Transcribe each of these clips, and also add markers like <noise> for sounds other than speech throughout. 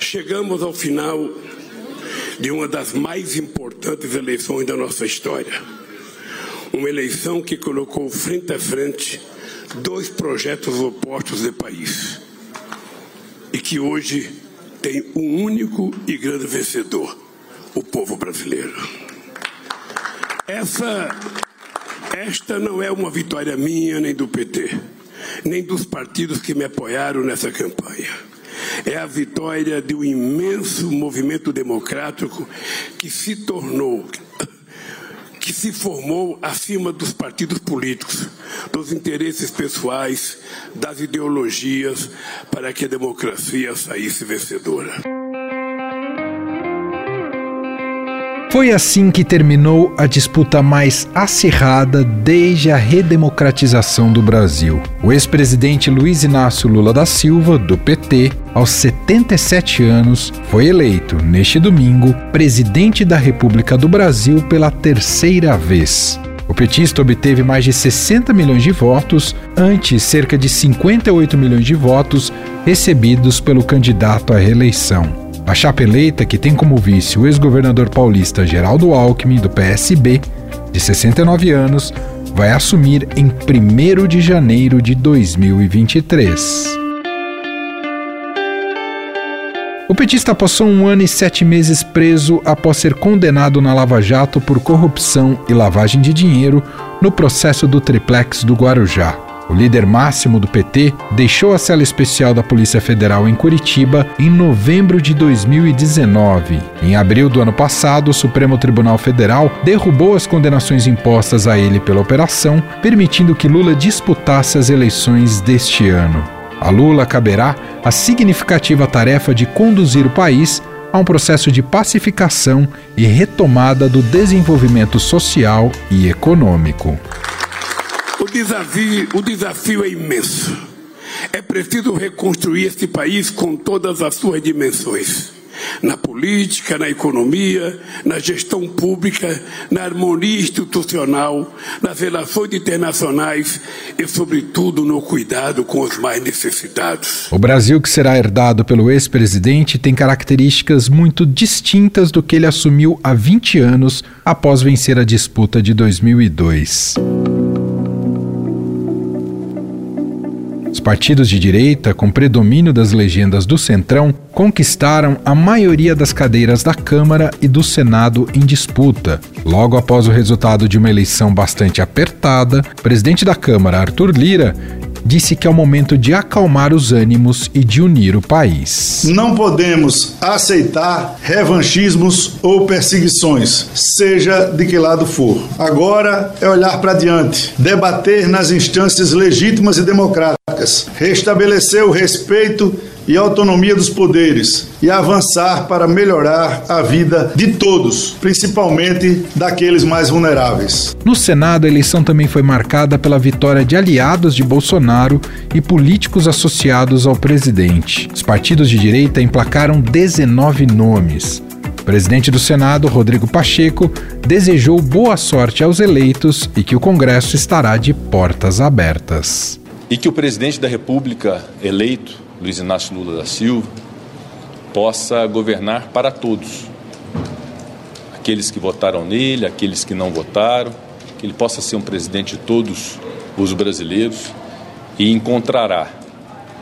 Chegamos ao final de uma das mais importantes eleições da nossa história. Uma eleição que colocou frente a frente dois projetos opostos de país e que hoje tem um único e grande vencedor: o povo brasileiro. Essa, esta não é uma vitória minha nem do PT, nem dos partidos que me apoiaram nessa campanha é a vitória de um imenso movimento democrático que se tornou, que se formou acima dos partidos políticos, dos interesses pessoais, das ideologias, para que a democracia saísse vencedora. Foi assim que terminou a disputa mais acirrada desde a redemocratização do Brasil. O ex-presidente Luiz Inácio Lula da Silva, do PT, aos 77 anos, foi eleito, neste domingo, presidente da República do Brasil pela terceira vez. O petista obteve mais de 60 milhões de votos, ante cerca de 58 milhões de votos recebidos pelo candidato à reeleição. A chapa eleita, que tem como vice o ex-governador paulista Geraldo Alckmin, do PSB, de 69 anos, vai assumir em 1 de janeiro de 2023. O petista passou um ano e sete meses preso após ser condenado na Lava Jato por corrupção e lavagem de dinheiro no processo do triplex do Guarujá. O líder máximo do PT deixou a cela especial da Polícia Federal em Curitiba em novembro de 2019. Em abril do ano passado, o Supremo Tribunal Federal derrubou as condenações impostas a ele pela operação, permitindo que Lula disputasse as eleições deste ano. A Lula caberá a significativa tarefa de conduzir o país a um processo de pacificação e retomada do desenvolvimento social e econômico. O desafio, o desafio é imenso. É preciso reconstruir este país com todas as suas dimensões. Na política, na economia, na gestão pública, na harmonia institucional, nas relações internacionais e, sobretudo, no cuidado com os mais necessitados. O Brasil que será herdado pelo ex-presidente tem características muito distintas do que ele assumiu há 20 anos após vencer a disputa de 2002. Os partidos de direita, com predomínio das legendas do Centrão, conquistaram a maioria das cadeiras da Câmara e do Senado em disputa. Logo após o resultado de uma eleição bastante apertada, o presidente da Câmara, Arthur Lira, disse que é o momento de acalmar os ânimos e de unir o país. Não podemos aceitar revanchismos ou perseguições, seja de que lado for. Agora é olhar para diante, debater nas instâncias legítimas e democráticas, restabelecer o respeito e autonomia dos poderes e avançar para melhorar a vida de todos, principalmente daqueles mais vulneráveis. No Senado, a eleição também foi marcada pela vitória de aliados de Bolsonaro e políticos associados ao presidente. Os partidos de direita emplacaram 19 nomes. O presidente do Senado, Rodrigo Pacheco, desejou boa sorte aos eleitos e que o Congresso estará de portas abertas. E que o presidente da República eleito Luiz Inácio Lula da Silva, possa governar para todos. Aqueles que votaram nele, aqueles que não votaram, que ele possa ser um presidente de todos os brasileiros e encontrará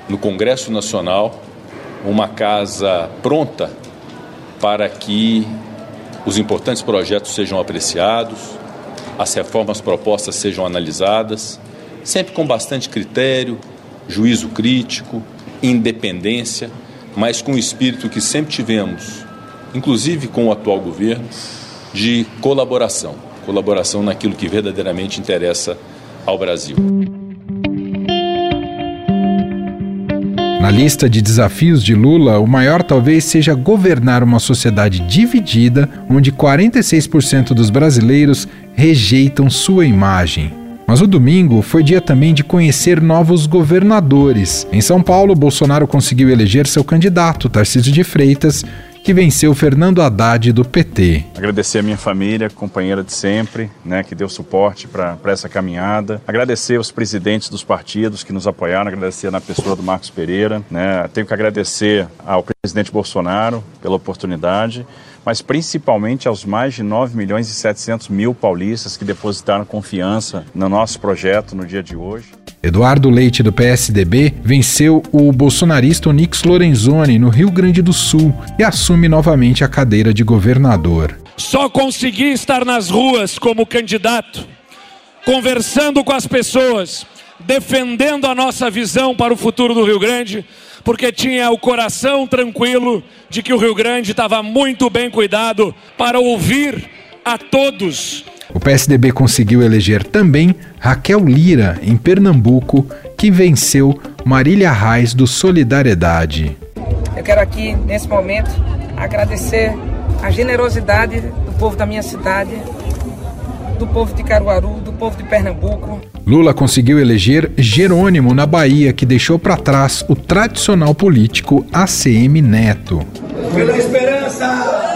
no Congresso Nacional uma casa pronta para que os importantes projetos sejam apreciados, as reformas propostas sejam analisadas, sempre com bastante critério, juízo crítico, independência, mas com o espírito que sempre tivemos, inclusive com o atual governo, de colaboração colaboração naquilo que verdadeiramente interessa ao Brasil. Na lista de desafios de Lula, o maior talvez seja governar uma sociedade dividida, onde 46% dos brasileiros rejeitam sua imagem. Mas o domingo foi dia também de conhecer novos governadores. Em São Paulo, Bolsonaro conseguiu eleger seu candidato, Tarcísio de Freitas, que venceu Fernando Haddad do PT. Agradecer a minha família, companheira de sempre, né, que deu suporte para essa caminhada. Agradecer aos presidentes dos partidos que nos apoiaram, agradecer na pessoa do Marcos Pereira, né. Tenho que agradecer ao presidente Bolsonaro pela oportunidade mas principalmente aos mais de 9 milhões e 700 mil paulistas que depositaram confiança no nosso projeto no dia de hoje. Eduardo Leite, do PSDB, venceu o bolsonarista Onix Lorenzoni no Rio Grande do Sul e assume novamente a cadeira de governador. Só consegui estar nas ruas como candidato, conversando com as pessoas, defendendo a nossa visão para o futuro do Rio Grande, porque tinha o coração tranquilo de que o Rio Grande estava muito bem cuidado para ouvir a todos. O PSDB conseguiu eleger também Raquel Lira, em Pernambuco, que venceu Marília Reis do Solidariedade. Eu quero aqui, nesse momento, agradecer a generosidade do povo da minha cidade, do povo de Caruaru, do povo de Pernambuco. Lula conseguiu eleger Jerônimo na Bahia, que deixou para trás o tradicional político ACM Neto. Pela esperança!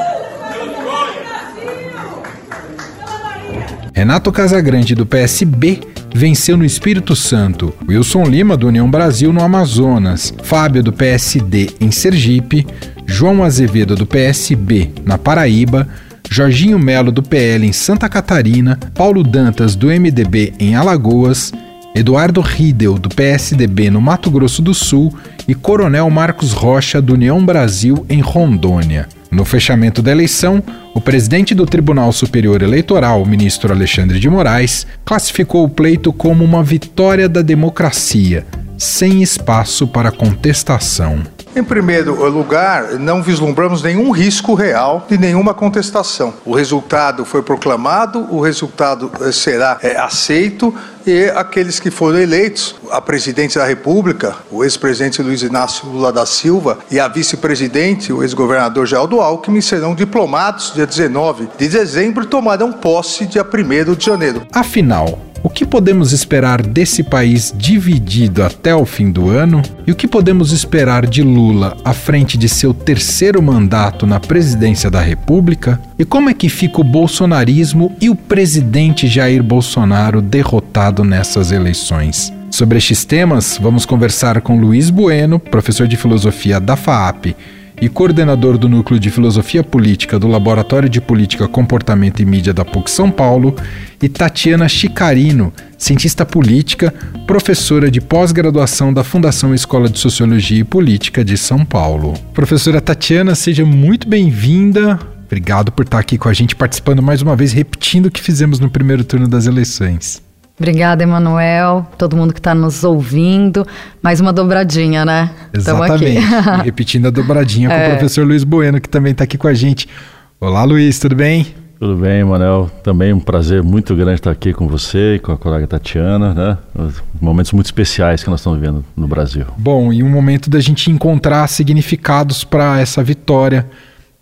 Renato Casagrande, do PSB, venceu no Espírito Santo, Wilson Lima, do União Brasil, no Amazonas, Fábio, do PSD, em Sergipe, João Azevedo, do PSB, na Paraíba, Jorginho Melo, do PL, em Santa Catarina, Paulo Dantas, do MDB, em Alagoas, Eduardo Riedel, do PSDB, no Mato Grosso do Sul, e Coronel Marcos Rocha, do União Brasil, em Rondônia. No fechamento da eleição, o presidente do Tribunal Superior Eleitoral, ministro Alexandre de Moraes, classificou o pleito como uma vitória da democracia, sem espaço para contestação. Em primeiro lugar, não vislumbramos nenhum risco real de nenhuma contestação. O resultado foi proclamado, o resultado eh, será é, aceito e aqueles que foram eleitos, a presidente da República, o ex-presidente Luiz Inácio Lula da Silva e a vice-presidente, o ex-governador Geraldo Alckmin, serão diplomados dia 19 de dezembro e tomarão posse dia 1 de janeiro. Afinal, o que podemos esperar desse país dividido até o fim do ano? E o que podemos esperar de Lula à frente de seu terceiro mandato na presidência da República? E como é que fica o bolsonarismo e o presidente Jair Bolsonaro derrotado nessas eleições? Sobre estes temas, vamos conversar com Luiz Bueno, professor de filosofia da FAAP e coordenador do Núcleo de Filosofia Política do Laboratório de Política, Comportamento e Mídia da PUC São Paulo, e Tatiana Chicarino, cientista política, professora de pós-graduação da Fundação Escola de Sociologia e Política de São Paulo. Professora Tatiana, seja muito bem-vinda. Obrigado por estar aqui com a gente, participando mais uma vez, repetindo o que fizemos no primeiro turno das eleições. Obrigada, Emanuel, todo mundo que está nos ouvindo. Mais uma dobradinha, né? Exatamente. <laughs> Repetindo a dobradinha é. com o é. professor Luiz Bueno, que também está aqui com a gente. Olá, Luiz, tudo bem? Tudo bem, Emanuel. Também um prazer muito grande estar aqui com você e com a colega Tatiana, né? Momentos muito especiais que nós estamos vivendo no Brasil. Bom, e um momento da gente encontrar significados para essa vitória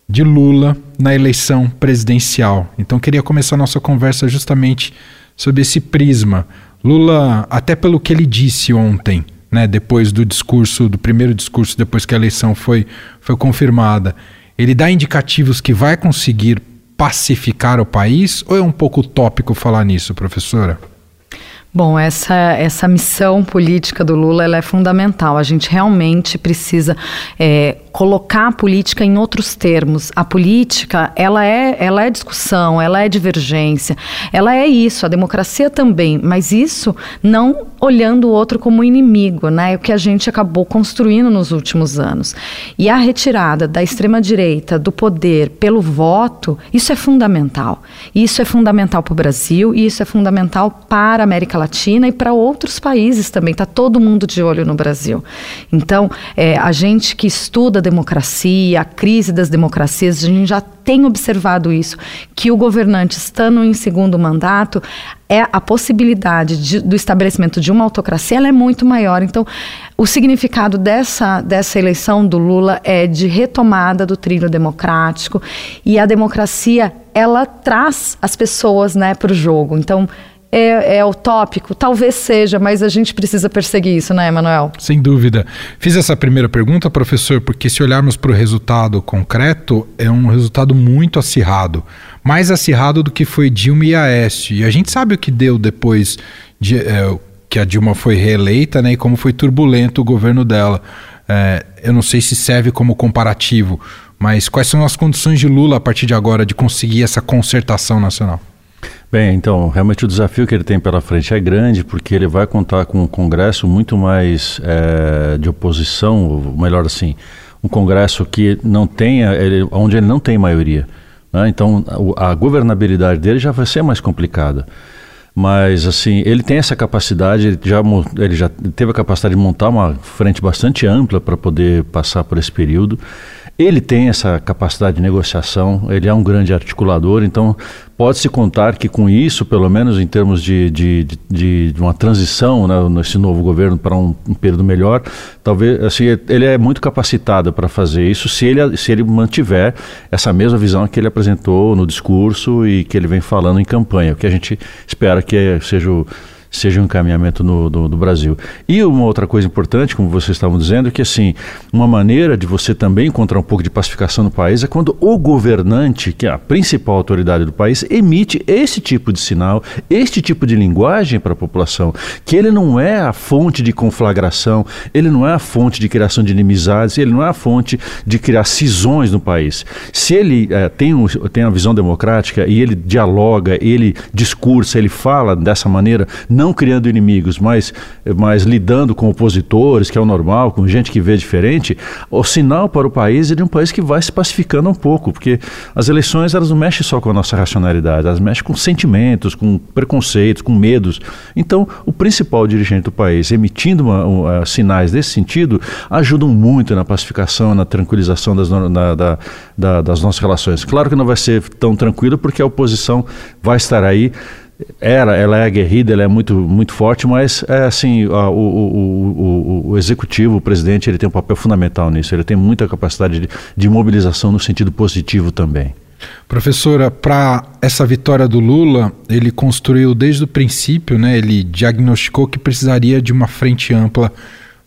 de Lula na eleição presidencial. Então, queria começar a nossa conversa justamente sob esse prisma. Lula, até pelo que ele disse ontem, né, depois do discurso, do primeiro discurso, depois que a eleição foi, foi confirmada, ele dá indicativos que vai conseguir pacificar o país ou é um pouco utópico falar nisso, professora? Bom, essa, essa missão política do Lula é fundamental. A gente realmente precisa é, colocar a política em outros termos. A política, ela é, ela é discussão, ela é divergência, ela é isso, a democracia também, mas isso não olhando o outro como inimigo, né? É o que a gente acabou construindo nos últimos anos. E a retirada da extrema-direita do poder pelo voto, isso é fundamental. Isso é fundamental para o Brasil e isso é fundamental para a América Latina e para outros países também. Está todo mundo de olho no Brasil. Então, é, a gente que estuda a democracia, a crise das democracias, a gente já tem observado isso, que o governante estando em segundo mandato, é a possibilidade de, do estabelecimento de uma autocracia ela é muito maior. Então, o significado dessa, dessa eleição do Lula é de retomada do trilho democrático e a democracia ela traz as pessoas né, para o jogo. Então, é, é utópico? Talvez seja, mas a gente precisa perseguir isso, né, Emanuel? Sem dúvida. Fiz essa primeira pergunta, professor, porque se olharmos para o resultado concreto, é um resultado muito acirrado. Mais acirrado do que foi Dilma e Aécio. E a gente sabe o que deu depois de, é, que a Dilma foi reeleita né, e como foi turbulento o governo dela. É, eu não sei se serve como comparativo, mas quais são as condições de Lula a partir de agora de conseguir essa concertação nacional? Bem, então, realmente o desafio que ele tem pela frente é grande, porque ele vai contar com um Congresso muito mais é, de oposição, ou melhor assim, um Congresso que não tenha, ele, onde ele não tem maioria. Né? Então, a, a governabilidade dele já vai ser mais complicada. Mas, assim, ele tem essa capacidade, ele já, ele já teve a capacidade de montar uma frente bastante ampla para poder passar por esse período. Ele tem essa capacidade de negociação, ele é um grande articulador, então pode-se contar que com isso, pelo menos em termos de, de, de, de uma transição né, nesse novo governo para um, um, período melhor, talvez assim, ele é muito capacitado para fazer isso se ele, se ele mantiver essa mesma visão que ele apresentou no discurso e que ele vem falando em campanha, o que a gente espera que seja o seja um encaminhamento no, do, do, Brasil. E uma outra coisa importante, como vocês estavam dizendo, é que assim, uma maneira de você também encontrar um pouco de pacificação no país é quando o governante, que é a principal autoridade do país, emite esse tipo de sinal, este tipo de linguagem para a população, que ele não é a fonte de conflagração, ele não é a fonte de criação de inimizades, ele não é a fonte de criar cisões no país. Se ele é, tem, um, tem uma visão democrática e ele dialoga, ele discursa, ele fala dessa maneira, não criando inimigos, mas, mas lidando com opositores, que é o normal, com gente que vê diferente, o sinal para o país é de um país que vai se pacificando um pouco, porque as eleições elas não mexem só com a nossa racionalidade, elas mexem com sentimentos, com preconceitos, com medos. Então, o principal dirigente do país emitindo uma, uma, sinais desse sentido ajudam muito na pacificação, na tranquilização das, na, da, da, das nossas relações. Claro que não vai ser tão tranquilo porque a oposição vai estar aí era, ela é aguerrida, ela é muito, muito forte, mas é assim, o, o, o, o, executivo, o presidente, ele tem um papel fundamental nisso. Ele tem muita capacidade de, de mobilização no sentido positivo também. Professora, para essa vitória do Lula, ele construiu desde o princípio, né? Ele diagnosticou que precisaria de uma frente ampla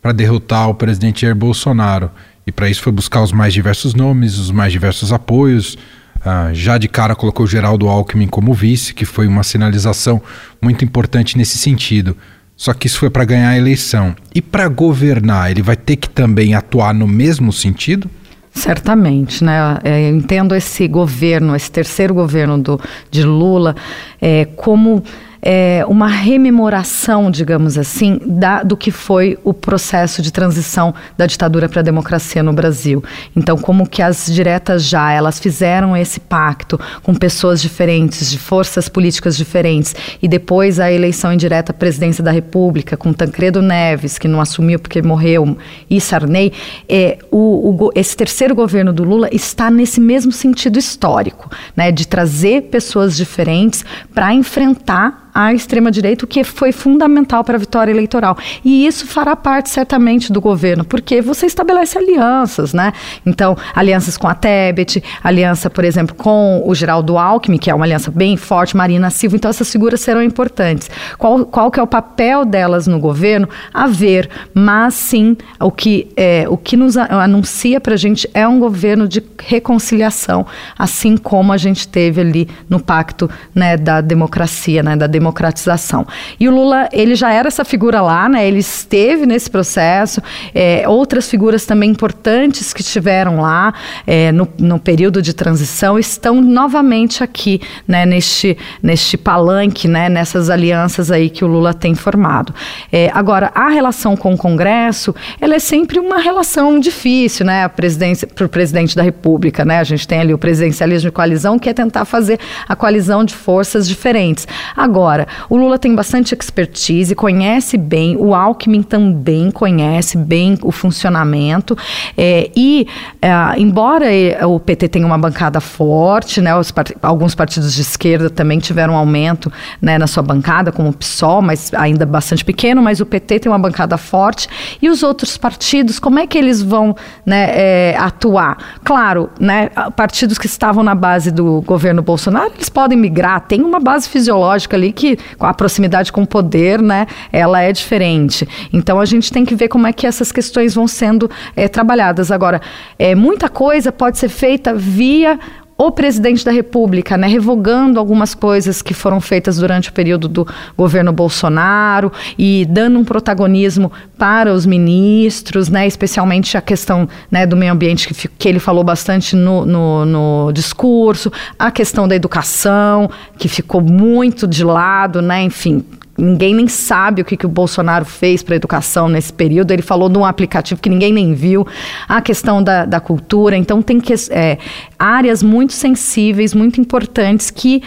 para derrotar o presidente Jair Bolsonaro. E para isso foi buscar os mais diversos nomes, os mais diversos apoios, ah, já de cara colocou Geraldo Alckmin como vice, que foi uma sinalização muito importante nesse sentido. Só que isso foi para ganhar a eleição. E para governar, ele vai ter que também atuar no mesmo sentido? Certamente, né? É, eu entendo esse governo, esse terceiro governo do, de Lula, é, como é, uma rememoração, digamos assim, da, do que foi o processo de transição da ditadura para a democracia no Brasil. Então, como que as diretas já, elas fizeram esse pacto com pessoas diferentes, de forças políticas diferentes, e depois a eleição indireta à presidência da República, com Tancredo Neves, que não assumiu porque morreu, e Sarney, é, o, o, esse terceiro governo do Lula está nesse mesmo sentido histórico, né, de trazer pessoas diferentes para enfrentar à extrema-direita, o que foi fundamental para a vitória eleitoral. E isso fará parte certamente do governo, porque você estabelece alianças, né? Então, alianças com a Tebet, aliança, por exemplo, com o Geraldo Alckmin, que é uma aliança bem forte, Marina Silva. Então, essas figuras serão importantes. Qual, qual que é o papel delas no governo? A ver, mas sim, o que, é, o que nos anuncia para a gente é um governo de reconciliação, assim como a gente teve ali no pacto né, da democracia, né, da democracia democratização. E o Lula, ele já era essa figura lá, né? Ele esteve nesse processo. É, outras figuras também importantes que estiveram lá é, no, no período de transição estão novamente aqui, né? Neste, neste palanque, né? Nessas alianças aí que o Lula tem formado. É, agora, a relação com o Congresso, ela é sempre uma relação difícil, né? Para o presidente da República, né? A gente tem ali o presidencialismo de coalizão, que é tentar fazer a coalizão de forças diferentes. Agora, Agora, o Lula tem bastante expertise, conhece bem, o Alckmin também conhece bem o funcionamento. É, e, é, embora o PT tenha uma bancada forte, né, part alguns partidos de esquerda também tiveram um aumento né, na sua bancada, como o PSOL, mas ainda bastante pequeno, mas o PT tem uma bancada forte. E os outros partidos, como é que eles vão né, é, atuar? Claro, né, partidos que estavam na base do governo Bolsonaro, eles podem migrar, tem uma base fisiológica ali que que a proximidade com o poder, né, ela é diferente. Então a gente tem que ver como é que essas questões vão sendo é, trabalhadas. Agora, é, muita coisa pode ser feita via o presidente da República, né, revogando algumas coisas que foram feitas durante o período do governo Bolsonaro e dando um protagonismo para os ministros, né, especialmente a questão né, do meio ambiente que, que ele falou bastante no, no, no, discurso, a questão da educação que ficou muito de lado, né, enfim, ninguém nem sabe o que, que o Bolsonaro fez para a educação nesse período. Ele falou de um aplicativo que ninguém nem viu, a questão da, da cultura. Então, tem que, é, áreas muito sensíveis, muito importantes que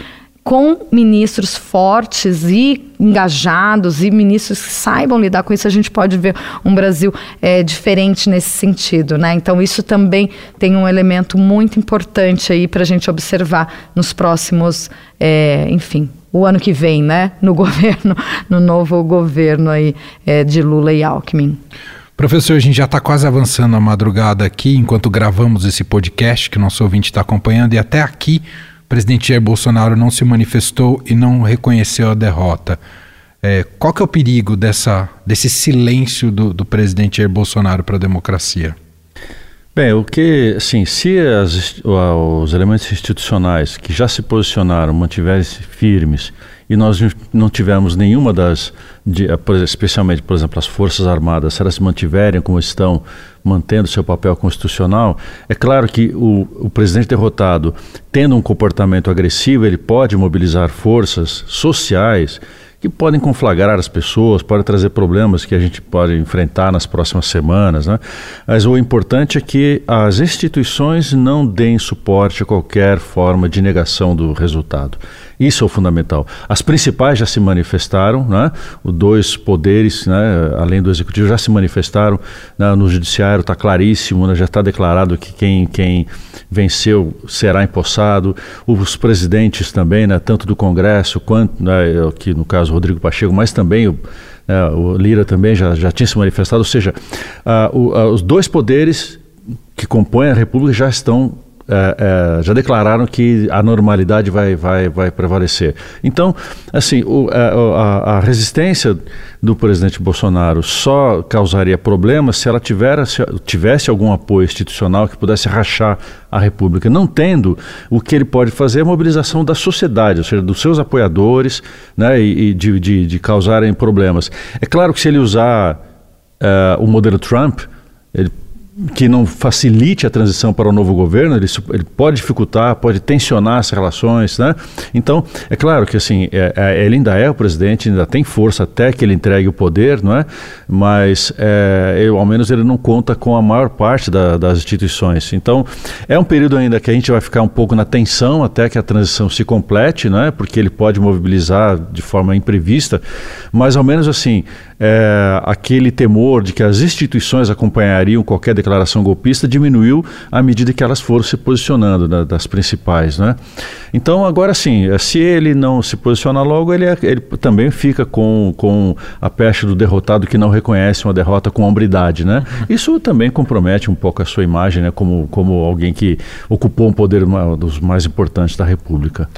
com ministros fortes e engajados e ministros que saibam lidar com isso, a gente pode ver um Brasil é, diferente nesse sentido, né? Então isso também tem um elemento muito importante aí para a gente observar nos próximos, é, enfim, o ano que vem, né? No <laughs> governo, no novo governo aí é, de Lula e Alckmin. Professor, a gente já está quase avançando a madrugada aqui, enquanto gravamos esse podcast que o nosso ouvinte está acompanhando, e até aqui presidente Jair Bolsonaro não se manifestou e não reconheceu a derrota. É, qual que é o perigo dessa, desse silêncio do, do presidente Jair Bolsonaro para a democracia? Bem, o que, assim, se as, os elementos institucionais que já se posicionaram mantiverem firmes e nós não tivermos nenhuma das, de, eh, especialmente, por exemplo, as Forças Armadas, se elas se mantiverem como estão, mantendo seu papel constitucional, é claro que o, o presidente derrotado, tendo um comportamento agressivo, ele pode mobilizar forças sociais que podem conflagrar as pessoas, podem trazer problemas que a gente pode enfrentar nas próximas semanas. Né? Mas o importante é que as instituições não deem suporte a qualquer forma de negação do resultado. Isso é o fundamental. As principais já se manifestaram, né? os dois poderes, né? além do executivo, já se manifestaram. Né? No judiciário está claríssimo, né? já está declarado que quem, quem venceu será empossado. Os presidentes também, né? tanto do Congresso quanto, né? que no caso Rodrigo Pacheco, mas também o, né? o Lira também já, já tinha se manifestado. Ou seja, uh, o, uh, os dois poderes que compõem a República já estão é, é, já declararam que a normalidade vai, vai, vai prevalecer. Então, assim, o, é, a, a, resistência do presidente Bolsonaro só causaria problemas se ela tiver, se tivesse algum apoio institucional que pudesse rachar a República. Não tendo, o que ele pode fazer é a mobilização da sociedade, ou seja, dos seus apoiadores, né, e, e de, de, de, causarem problemas. É claro que se ele usar uh, o modelo Trump, ele que não facilite a transição para o novo governo, ele, ele, pode dificultar, pode tensionar as relações, né? Então, é claro que assim, é, é, ele ainda é o presidente, ainda tem força até que ele entregue o poder, não é? Mas, é, eu, ao menos, ele não conta com a maior parte da, das instituições. Então, é um período ainda que a gente vai ficar um pouco na tensão até que a transição se complete, não é? Porque ele pode mobilizar de forma imprevista, mas ao menos assim, é, aquele temor de que as instituições acompanhariam qualquer declaração golpista diminuiu à medida que elas foram se posicionando da, das principais. Né? Então, agora sim, é, se ele não se posicionar logo, ele, é, ele também fica com, com a peste do derrotado que não reconhece uma derrota com hombridade. Né? Isso também compromete um pouco a sua imagem né, como, como alguém que ocupou um poder dos mais importantes da República.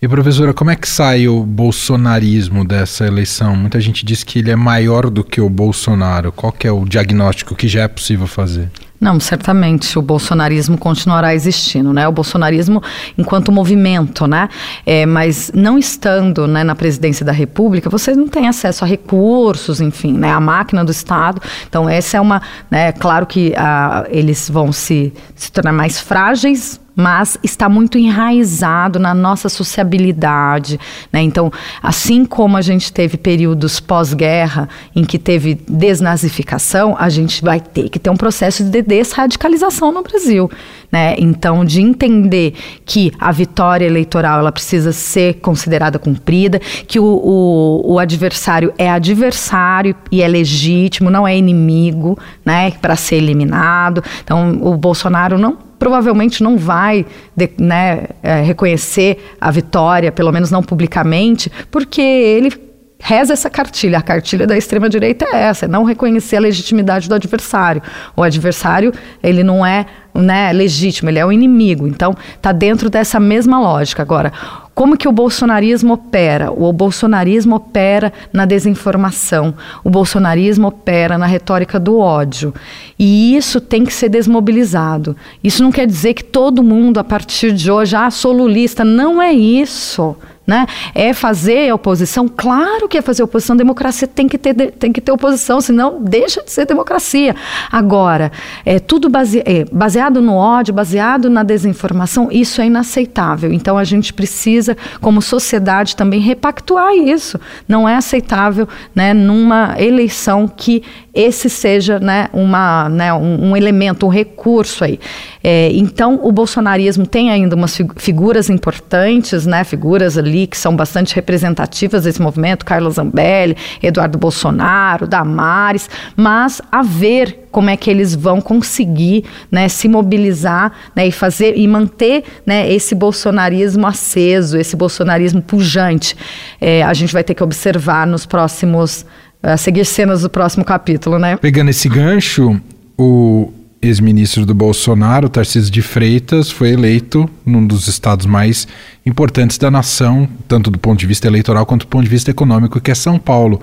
E professora, como é que sai o bolsonarismo dessa eleição? Muita gente diz que ele é maior do que o Bolsonaro. Qual que é o diagnóstico que já é possível fazer? Não, certamente o bolsonarismo continuará existindo, né? O bolsonarismo enquanto movimento, né? É, mas não estando né, na presidência da República, você não tem acesso a recursos, enfim, né? A máquina do Estado. Então, essa é uma, né? Claro que ah, eles vão se, se tornar mais frágeis, mas está muito enraizado na nossa sociabilidade. Né? Então, assim como a gente teve períodos pós-guerra em que teve desnazificação, a gente vai ter que ter um processo de desradicalização no Brasil. Né? Então, de entender que a vitória eleitoral ela precisa ser considerada cumprida, que o, o, o adversário é adversário e é legítimo, não é inimigo né, para ser eliminado. Então, o Bolsonaro não provavelmente não vai de, né, é, reconhecer a vitória, pelo menos não publicamente, porque ele reza essa cartilha. A cartilha da extrema-direita é essa, é não reconhecer a legitimidade do adversário. O adversário, ele não é né, legítimo, ele é o inimigo. Então, está dentro dessa mesma lógica. Agora, como que o bolsonarismo opera? O bolsonarismo opera na desinformação, o bolsonarismo opera na retórica do ódio. E isso tem que ser desmobilizado. Isso não quer dizer que todo mundo, a partir de hoje, ah, sou lulista. Não é isso. Né? É fazer oposição? Claro que é fazer oposição. Democracia tem que ter, tem que ter oposição, senão deixa de ser democracia. Agora, é tudo base, é, baseado no ódio, baseado na desinformação, isso é inaceitável. Então a gente precisa, como sociedade, também repactuar isso. Não é aceitável né, numa eleição que esse seja né, uma, né, um, um elemento, um recurso aí. É, então, o bolsonarismo tem ainda umas figuras importantes, né, figuras ali que são bastante representativas desse movimento, Carlos Zambelli, Eduardo Bolsonaro, Damares, mas a ver como é que eles vão conseguir né, se mobilizar né, e fazer e manter né, esse bolsonarismo aceso, esse bolsonarismo pujante. É, a gente vai ter que observar nos próximos a seguir cenas do próximo capítulo, né? Pegando esse gancho, o ex-ministro do Bolsonaro, Tarcísio de Freitas, foi eleito num dos estados mais importantes da nação, tanto do ponto de vista eleitoral quanto do ponto de vista econômico, que é São Paulo.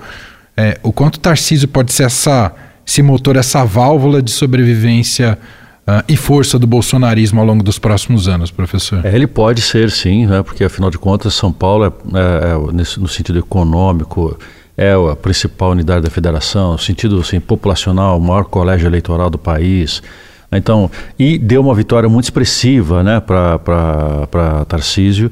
É, o quanto Tarcísio pode ser essa, esse motor, essa válvula de sobrevivência Uh, e força do bolsonarismo ao longo dos próximos anos, professor? É, ele pode ser, sim, né, porque afinal de contas São Paulo, é, é, é nesse, no sentido econômico, é a principal unidade da federação, sentido assim, populacional, o maior colégio eleitoral do país. Então, e deu uma vitória muito expressiva né, para Tarcísio.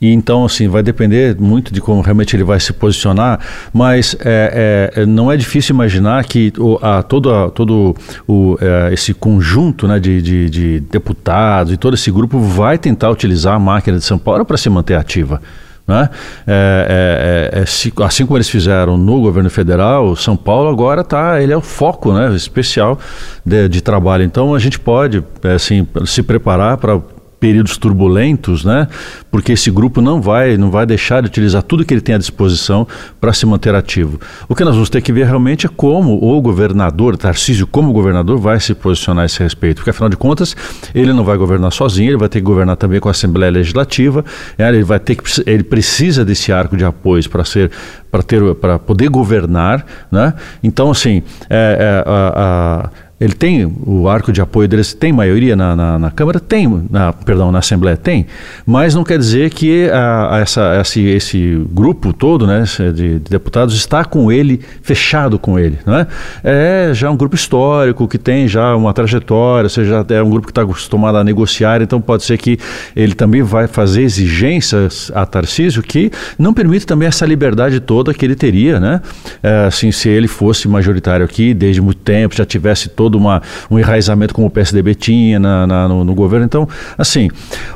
E então, assim, vai depender muito de como realmente ele vai se posicionar, mas é, é, não é difícil imaginar que o, a, todo, a, todo o, é, esse conjunto né, de, de, de deputados e todo esse grupo vai tentar utilizar a máquina de São Paulo para se manter ativa. Né? É, é, é, é assim como eles fizeram no governo federal, São Paulo agora tá, ele é o foco né, especial de, de trabalho. Então a gente pode é, assim, se preparar para períodos turbulentos, né? Porque esse grupo não vai, não vai deixar de utilizar tudo que ele tem à disposição para se manter ativo. O que nós vamos ter que ver realmente é como o governador, Tarcísio, como governador, vai se posicionar a esse respeito. Porque afinal de contas, ele não vai governar sozinho, ele vai ter que governar também com a Assembleia Legislativa. Né? Ele vai ter que, ele precisa desse arco de apoios para ser, para ter, para poder governar, né? Então assim, é, é, a, a ele tem o arco de apoio deles, tem maioria na, na, na, Câmara? Tem, na, perdão, na Assembleia tem, mas não quer dizer que a, a essa, esse, esse grupo todo né, de, de, deputados está com ele, fechado com ele. Não é? é já um grupo histórico que tem já uma trajetória, ou seja, é um grupo que está acostumado a negociar, então pode ser que ele também vai fazer exigências a Tarcísio que não permite também essa liberdade toda que ele teria, né? É, assim, se ele fosse majoritário aqui desde muito tempo, já tivesse todo todo uma, um enraizamento como o PSDB tinha na, na, no, no, governo. Então, assim,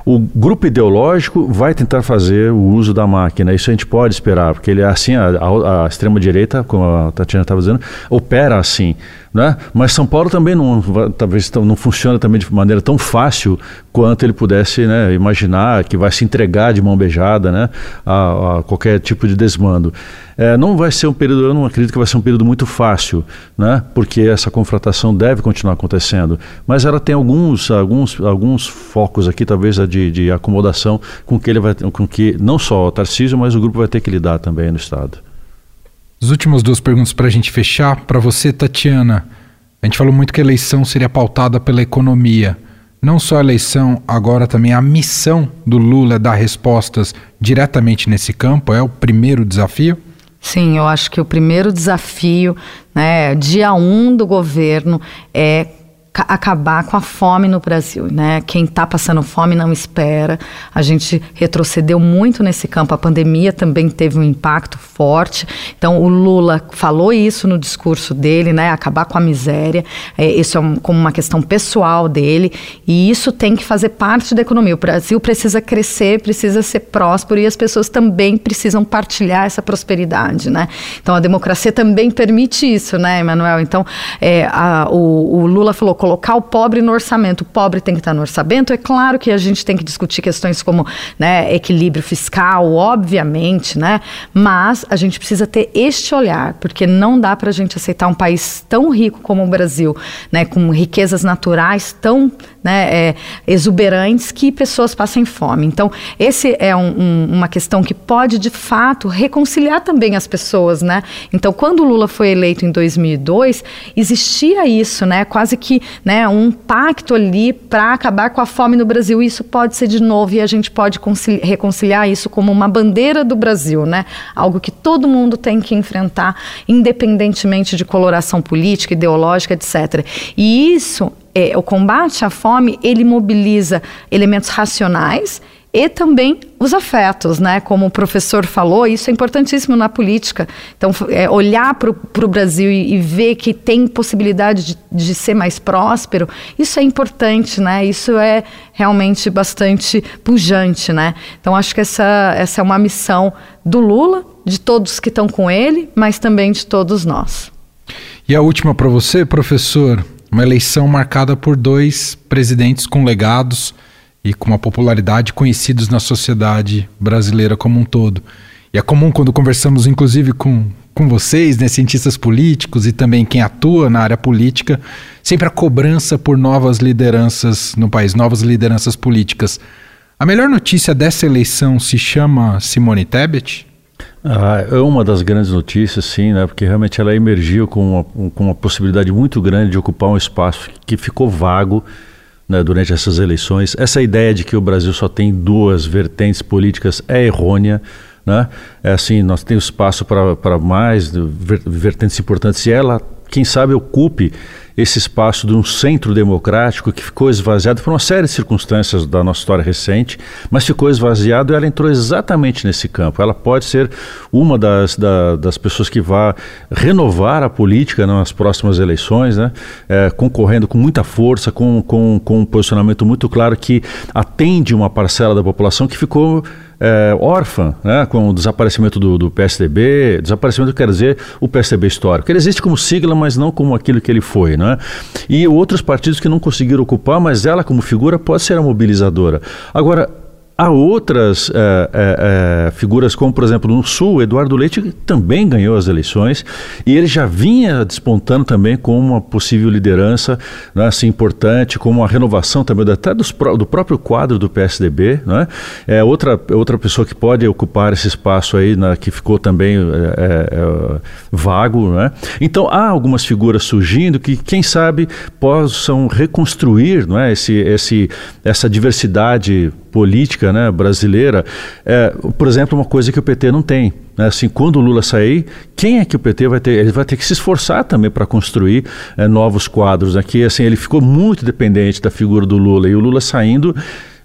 o grupo ideológico vai tentar fazer o uso da máquina. Isso a gente pode esperar, porque ele é assim, a, a, a extrema-direita, como a Tatiana estava dizendo, opera assim. Né? Mas São Paulo também não, talvez não funciona também de maneira tão fácil quanto ele pudesse né, imaginar que vai se entregar de mão beijada né, a, a qualquer tipo de desmando. É, não vai ser um período, eu não acredito que vai ser um período muito fácil, né, porque essa confrontação deve continuar acontecendo, mas ela tem alguns, alguns, alguns focos aqui, talvez de, de acomodação com que ele vai, com que não só o Tarcísio, mas o grupo vai ter que lidar também no estado. As últimas duas perguntas para a gente fechar. Para você, Tatiana, a gente falou muito que a eleição seria pautada pela economia. Não só a eleição, agora também a missão do Lula é dar respostas diretamente nesse campo. É o primeiro desafio? Sim, eu acho que o primeiro desafio, né, dia um do governo, é acabar com a fome no Brasil, né? Quem está passando fome não espera. A gente retrocedeu muito nesse campo. A pandemia também teve um impacto forte. Então o Lula falou isso no discurso dele, né? Acabar com a miséria. É, isso é um, como uma questão pessoal dele e isso tem que fazer parte da economia. O Brasil precisa crescer, precisa ser próspero e as pessoas também precisam partilhar essa prosperidade, né? Então a democracia também permite isso, né, Emanuel? Então é, a, o, o Lula falou colocar o pobre no orçamento. O pobre tem que estar no orçamento. É claro que a gente tem que discutir questões como né, equilíbrio fiscal, obviamente, né? Mas a gente precisa ter este olhar, porque não dá para a gente aceitar um país tão rico como o Brasil, né, com riquezas naturais tão né, é, exuberantes que pessoas passem fome. Então, esse é um, um, uma questão que pode, de fato, reconciliar também as pessoas, né? Então, quando o Lula foi eleito em 2002, existia isso, né? Quase que né, um pacto ali para acabar com a fome no Brasil. Isso pode ser de novo e a gente pode reconciliar isso como uma bandeira do Brasil, né? Algo que todo mundo tem que enfrentar, independentemente de coloração política, ideológica, etc. E isso é, o combate à fome, ele mobiliza elementos racionais e também os afetos, né? Como o professor falou, isso é importantíssimo na política. Então, é, olhar para o Brasil e, e, ver que tem possibilidade de, de, ser mais próspero, isso é importante, né? Isso é realmente bastante pujante, né? Então, acho que essa, essa é uma missão do Lula, de todos que estão com ele, mas também de todos nós. E a última para você, professor. Uma eleição marcada por dois presidentes com legados e com uma popularidade conhecidos na sociedade brasileira como um todo. E é comum quando conversamos, inclusive, com, com vocês, né, cientistas políticos e também quem atua na área política, sempre a cobrança por novas lideranças no país, novas lideranças políticas. A melhor notícia dessa eleição se chama Simone Tebet? Ah, é uma das grandes notícias, sim, né? Porque realmente ela emergiu com uma, com uma possibilidade muito grande de ocupar um espaço que ficou vago né, durante essas eleições. Essa ideia de que o Brasil só tem duas vertentes políticas é errônea. Né? É assim, nós temos espaço para mais vertentes importantes e ela, quem sabe, ocupe esse espaço de um centro democrático que ficou esvaziado por uma série de circunstâncias da nossa história recente, mas ficou esvaziado e ela entrou exatamente nesse campo. Ela pode ser uma das, da, das pessoas que vai renovar a política nas próximas eleições, né? É, concorrendo com muita força, com, com, com um posicionamento muito claro que atende uma parcela da população que ficou é, órfã, né, com o desaparecimento do, do, PSDB, desaparecimento quer dizer o PSDB histórico. Ele existe como sigla, mas não como aquilo que ele foi. Né? E outros partidos que não conseguiram ocupar, mas ela como figura pode ser a mobilizadora. Agora, Há outras é, é, é, figuras, como por exemplo no Sul, Eduardo Leite também ganhou as eleições e ele já vinha despontando também como uma possível liderança né, assim, importante, como uma renovação também até dos, do próprio quadro do PSDB. Né? É outra, outra pessoa que pode ocupar esse espaço aí, né, que ficou também vago. Né? Então há algumas figuras surgindo que, quem sabe, possam reconstruir não é, esse, esse, essa diversidade política né, brasileira, é, por exemplo, uma coisa que o PT não tem. Né? Assim, quando o Lula sair, quem é que o PT vai ter? Ele vai ter que se esforçar também para construir é, novos quadros. Aqui, né? assim, ele ficou muito dependente da figura do Lula e o Lula saindo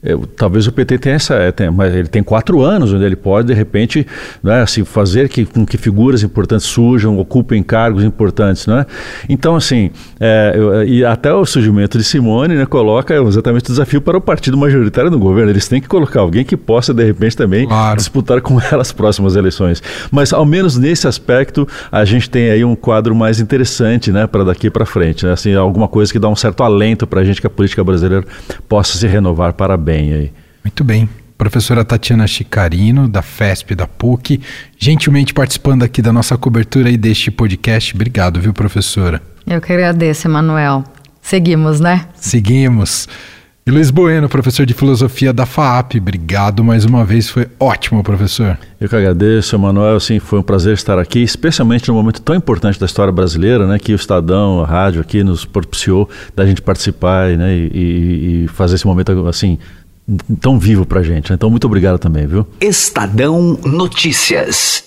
eu, talvez o PT tenha essa, é, tenha, mas ele tem quatro anos onde ele pode de repente, né, assim, fazer que, com que figuras importantes surjam, ocupem cargos importantes, né? Então assim, é, eu, e até o surgimento de Simone, né, coloca exatamente o desafio para o partido majoritário no governo. Eles têm que colocar alguém que possa de repente também claro. disputar com <laughs> ela as próximas eleições. Mas ao menos nesse aspecto a gente tem aí um quadro mais interessante, né, para daqui para frente, né? Assim, alguma coisa que dá um certo alento para a gente que a política brasileira possa se renovar para bem aí. Muito bem. Professora Tatiana Chicarino, da FESP da PUC, gentilmente participando aqui da nossa cobertura e deste podcast. Obrigado, viu, professora? Eu que agradeço, Emanuel. Seguimos, né? Seguimos. E Luiz Bueno, professor de filosofia da FAAP, obrigado mais uma vez, foi ótimo, professor. Eu que agradeço, Emanuel, assim, foi um prazer estar aqui, especialmente num momento tão importante da história brasileira, né, que o Estadão, a rádio aqui nos propiciou da gente participar né, e, e fazer esse momento, assim, tão vivo pra gente. Né? Então, muito obrigado também, viu? Estadão Notícias.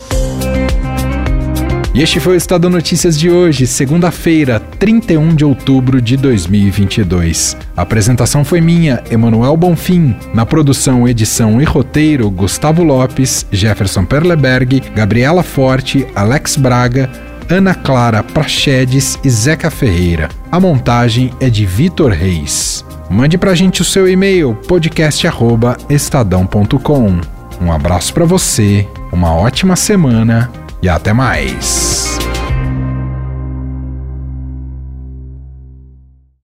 E este foi o Estadão Notícias de hoje, segunda-feira, 31 de outubro de 2022. A apresentação foi minha, Emanuel Bonfim. Na produção, edição e roteiro, Gustavo Lopes, Jefferson Perleberg, Gabriela Forte, Alex Braga, Ana Clara Prachedes e Zeca Ferreira. A montagem é de Vitor Reis. Mande pra gente o seu e-mail podcast@estadão.com. Um abraço para você, uma ótima semana e até mais.